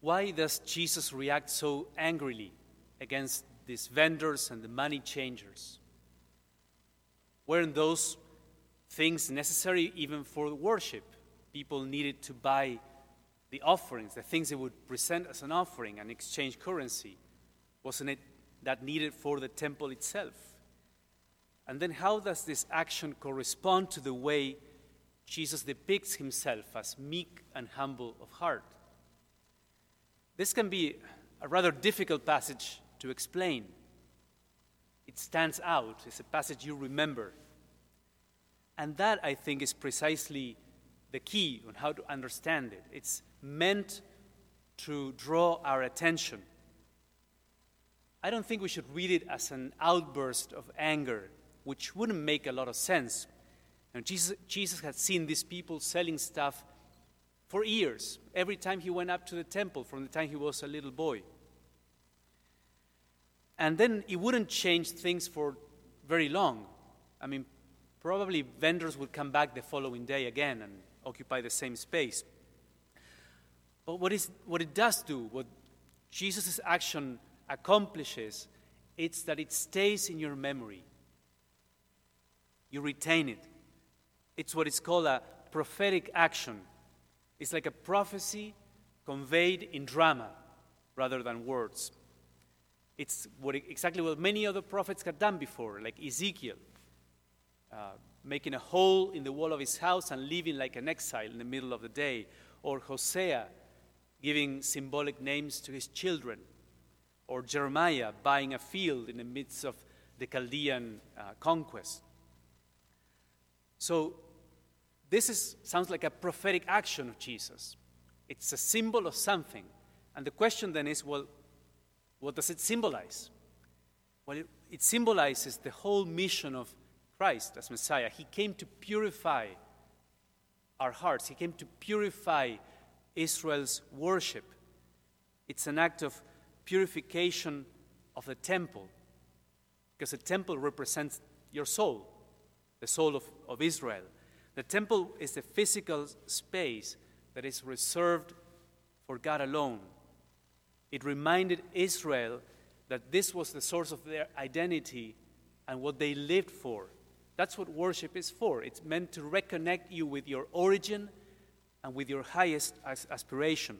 Why does Jesus react so angrily against these vendors and the money changers? Weren't those things necessary even for worship? People needed to buy the offerings, the things they would present as an offering and exchange currency. Wasn't it that needed for the temple itself? And then, how does this action correspond to the way Jesus depicts himself as meek and humble of heart? This can be a rather difficult passage to explain. It stands out, it's a passage you remember. And that, I think, is precisely the key on how to understand it. It's meant to draw our attention. I don't think we should read it as an outburst of anger, which wouldn't make a lot of sense. And Jesus, Jesus had seen these people selling stuff for years, every time he went up to the temple from the time he was a little boy. And then it wouldn't change things for very long. I mean, probably vendors would come back the following day again and occupy the same space. But what, is, what it does do, what Jesus' action accomplishes, it's that it stays in your memory. You retain it. It's what is called a prophetic action. It's like a prophecy conveyed in drama rather than words. It's what, exactly what many other prophets had done before, like Ezekiel, uh, making a hole in the wall of his house and living like an exile in the middle of the day, or Hosea giving symbolic names to his children, or Jeremiah buying a field in the midst of the Chaldean uh, conquest. So this is, sounds like a prophetic action of Jesus. It's a symbol of something. And the question then is well, what does it symbolize? Well, it, it symbolizes the whole mission of Christ as Messiah. He came to purify our hearts, He came to purify Israel's worship. It's an act of purification of the temple, because the temple represents your soul, the soul of, of Israel. The temple is a physical space that is reserved for God alone. It reminded Israel that this was the source of their identity and what they lived for. That's what worship is for. It's meant to reconnect you with your origin and with your highest aspiration.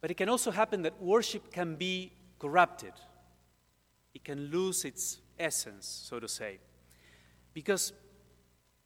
But it can also happen that worship can be corrupted, it can lose its essence, so to say. Because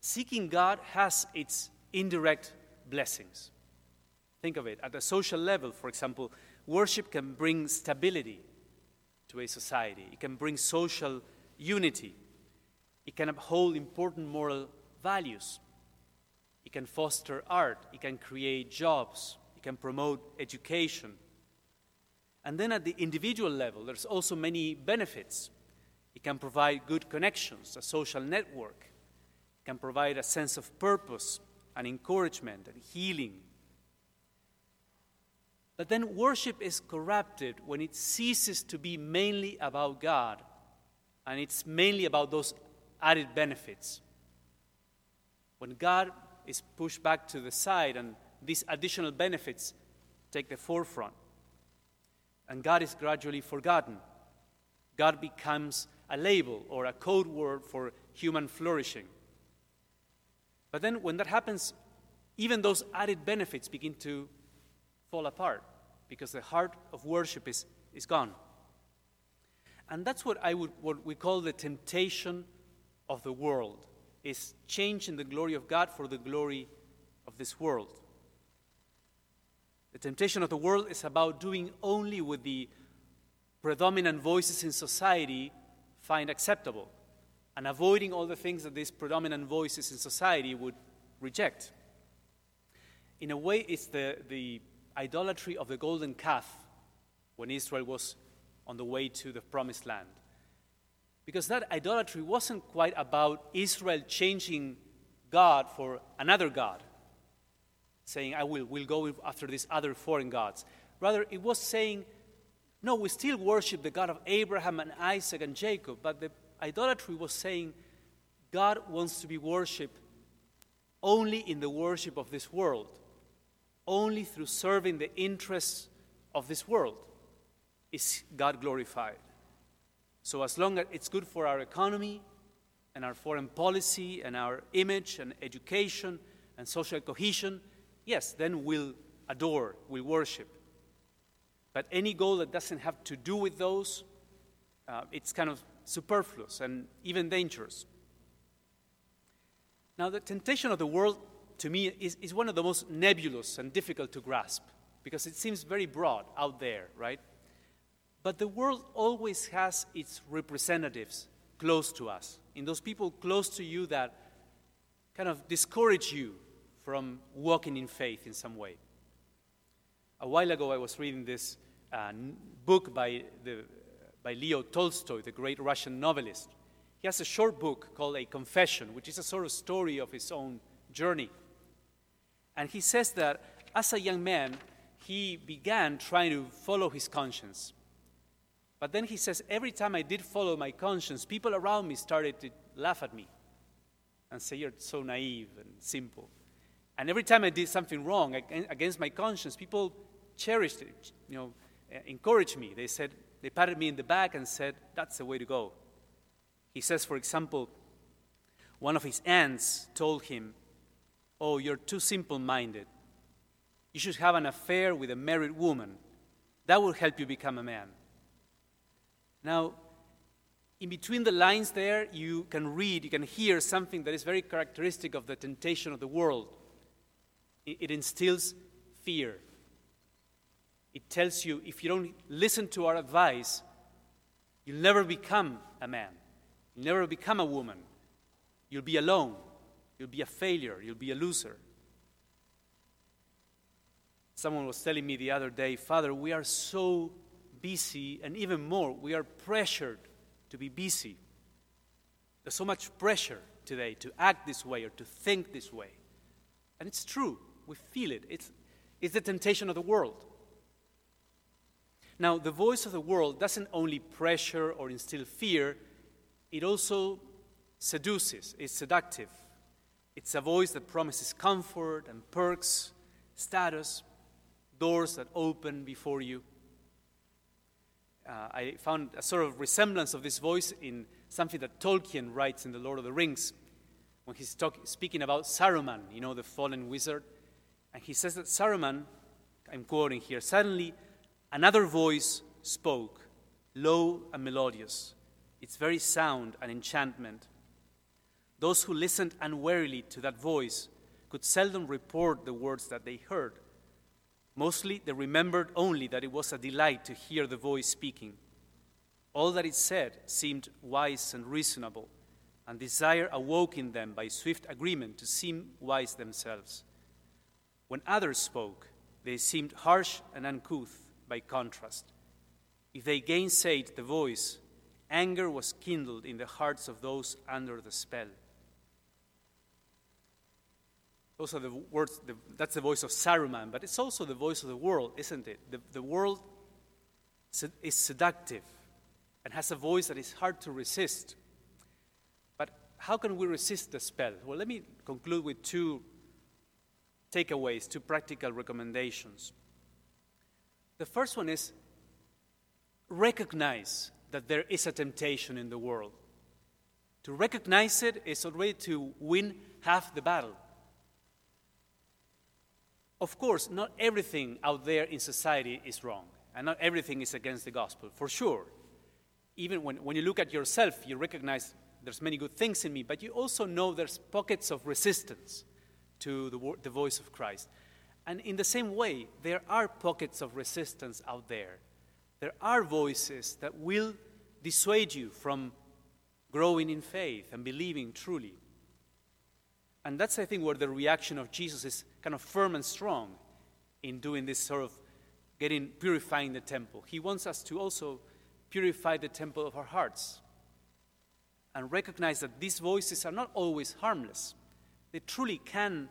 seeking God has its indirect blessings. Think of it. At a social level, for example, worship can bring stability to a society, it can bring social unity, it can uphold important moral values, it can foster art, it can create jobs, it can promote education. And then at the individual level, there's also many benefits. It can provide good connections, a social network can provide a sense of purpose and encouragement and healing. But then worship is corrupted when it ceases to be mainly about God and it's mainly about those added benefits. When God is pushed back to the side and these additional benefits take the forefront, and God is gradually forgotten, God becomes a label or a code word for human flourishing. But then when that happens, even those added benefits begin to fall apart because the heart of worship is, is gone. And that's what I would what we call the temptation of the world is changing the glory of God for the glory of this world. The temptation of the world is about doing only what the predominant voices in society find acceptable and avoiding all the things that these predominant voices in society would reject. In a way, it's the, the idolatry of the golden calf when Israel was on the way to the promised land. Because that idolatry wasn't quite about Israel changing God for another God, saying, I will will go after these other foreign gods. Rather, it was saying, no, we still worship the God of Abraham and Isaac and Jacob, but the Idolatry was saying God wants to be worshiped only in the worship of this world, only through serving the interests of this world is God glorified. So, as long as it's good for our economy and our foreign policy and our image and education and social cohesion, yes, then we'll adore, we'll worship. But any goal that doesn't have to do with those, uh, it's kind of superfluous and even dangerous. Now, the temptation of the world, to me, is, is one of the most nebulous and difficult to grasp because it seems very broad out there, right? But the world always has its representatives close to us, in those people close to you that kind of discourage you from walking in faith in some way. A while ago, I was reading this uh, book by, the, by Leo Tolstoy, the great Russian novelist. He has a short book called A Confession, which is a sort of story of his own journey. And he says that as a young man, he began trying to follow his conscience. But then he says, every time I did follow my conscience, people around me started to laugh at me and say, You're so naive and simple. And every time I did something wrong against my conscience, people cherished it, you know, encouraged me. They said, they patted me in the back and said, That's the way to go. He says, for example, one of his aunts told him, Oh, you're too simple minded. You should have an affair with a married woman. That will help you become a man. Now, in between the lines there, you can read, you can hear something that is very characteristic of the temptation of the world. It, instills fear. It tells you if you don't listen to our advice, you'll never become a man, you'll never become a woman. You'll be alone, you'll be a failure, you'll be a loser. Someone was telling me the other day, Father, we are so busy, and even more, we are pressured to be busy. There's so much pressure today to act this way or to think this way. And it's true, we feel it. It's, it's the temptation of the world. Now, the voice of the world doesn't only pressure or instill fear, it also seduces, it's seductive. It's a voice that promises comfort and perks, status, doors that open before you uh, I found a sort of resemblance of this voice in something that Tolkien writes in The Lord of the Rings when he's talk, speaking about Saruman, you know, the fallen wizard. And he says that Saruman, I'm quoting here, suddenly another voice spoke, low and melodious. Its very sound an enchantment. Those who listened unwarily to that voice could seldom report the words that they heard Mostly, they remembered only that it was a delight to hear the voice speaking. All that it said seemed wise and reasonable, and desire awoke in them by swift agreement to seem wise themselves. When others spoke, they seemed harsh and uncouth by contrast. If they gainsaid the voice, anger was kindled in the hearts of those under the spell. Those are the words, the, that's the voice of Saruman, but it's also the voice of the world, isn't it? The, the world is seductive and has a voice that is hard to resist. But how can we resist the spell? Well, let me conclude with two takeaways, two practical recommendations. The first one is recognize that there is a temptation in the world. To recognize it is already to win half the battle. Of course, not everything out there in society is wrong, and not everything is against the gospel, for sure. Even when, when you look at yourself, you recognize there's many good things in me, but you also know there's pockets of resistance to the, the voice of Christ. And in the same way, there are pockets of resistance out there. There are voices that will dissuade you from growing in faith and believing truly. And that's, I think, where the reaction of Jesus is kind of firm and strong in doing this sort of getting, purifying the temple. He wants us to also purify the temple of our hearts and recognize that these voices are not always harmless. They truly can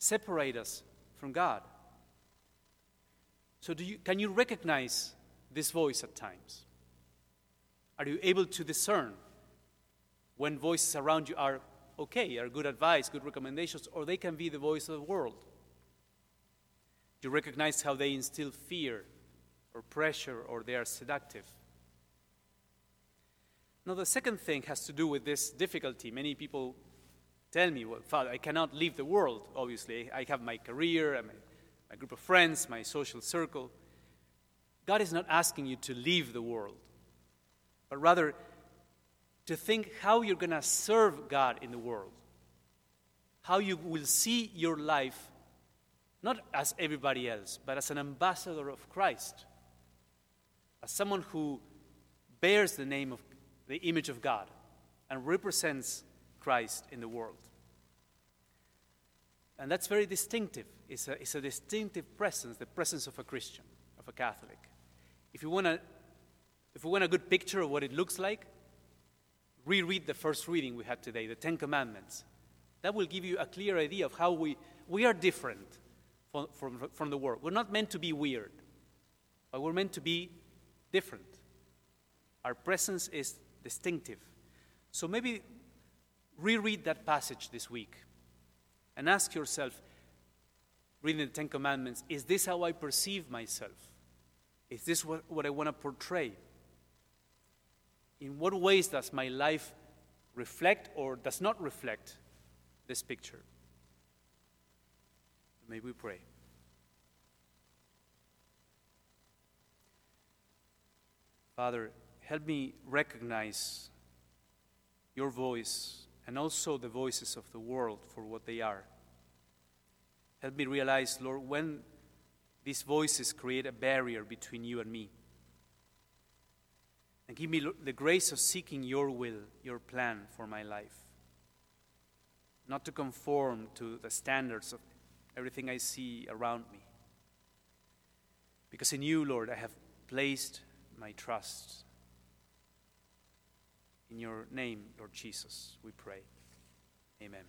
separate us from God. So, do you, can you recognize this voice at times? Are you able to discern when voices around you are okay, are good advice, good recommendations, or they can be the voice of the world. Do You recognize how they instill fear or pressure or they are seductive. Now, the second thing has to do with this difficulty. Many people tell me, well, Father, I cannot leave the world, obviously. I have my career, my, my group of friends, my social circle. God is not asking you to leave the world, but rather to think how you're going to serve God in the world, how you will see your life not as everybody else, but as an ambassador of Christ, as someone who bears the name of the image of God and represents Christ in the world. And that's very distinctive. It's a, it's a distinctive presence, the presence of a Christian, of a Catholic. If you want a, if you want a good picture of what it looks like, reread the first reading we had today, the Ten Commandments. That will give you a clear idea of how we, we are different from, from, from the world. We're not meant to be weird, but we're meant to be different. Our presence is distinctive. So maybe reread that passage this week and ask yourself, reading the Ten Commandments, is this how I perceive myself? Is this what, what I want to portray? In what ways does my life reflect or does not reflect this picture? May we pray. Father, help me recognize your voice and also the voices of the world for what they are. Help me realize, Lord, when these voices create a barrier between you and me. And give me the grace of seeking your will, your plan for my life. Not to conform to the standards of everything I see around me. Because in you, Lord, I have placed my trust. In your name, Lord Jesus, we pray. Amen.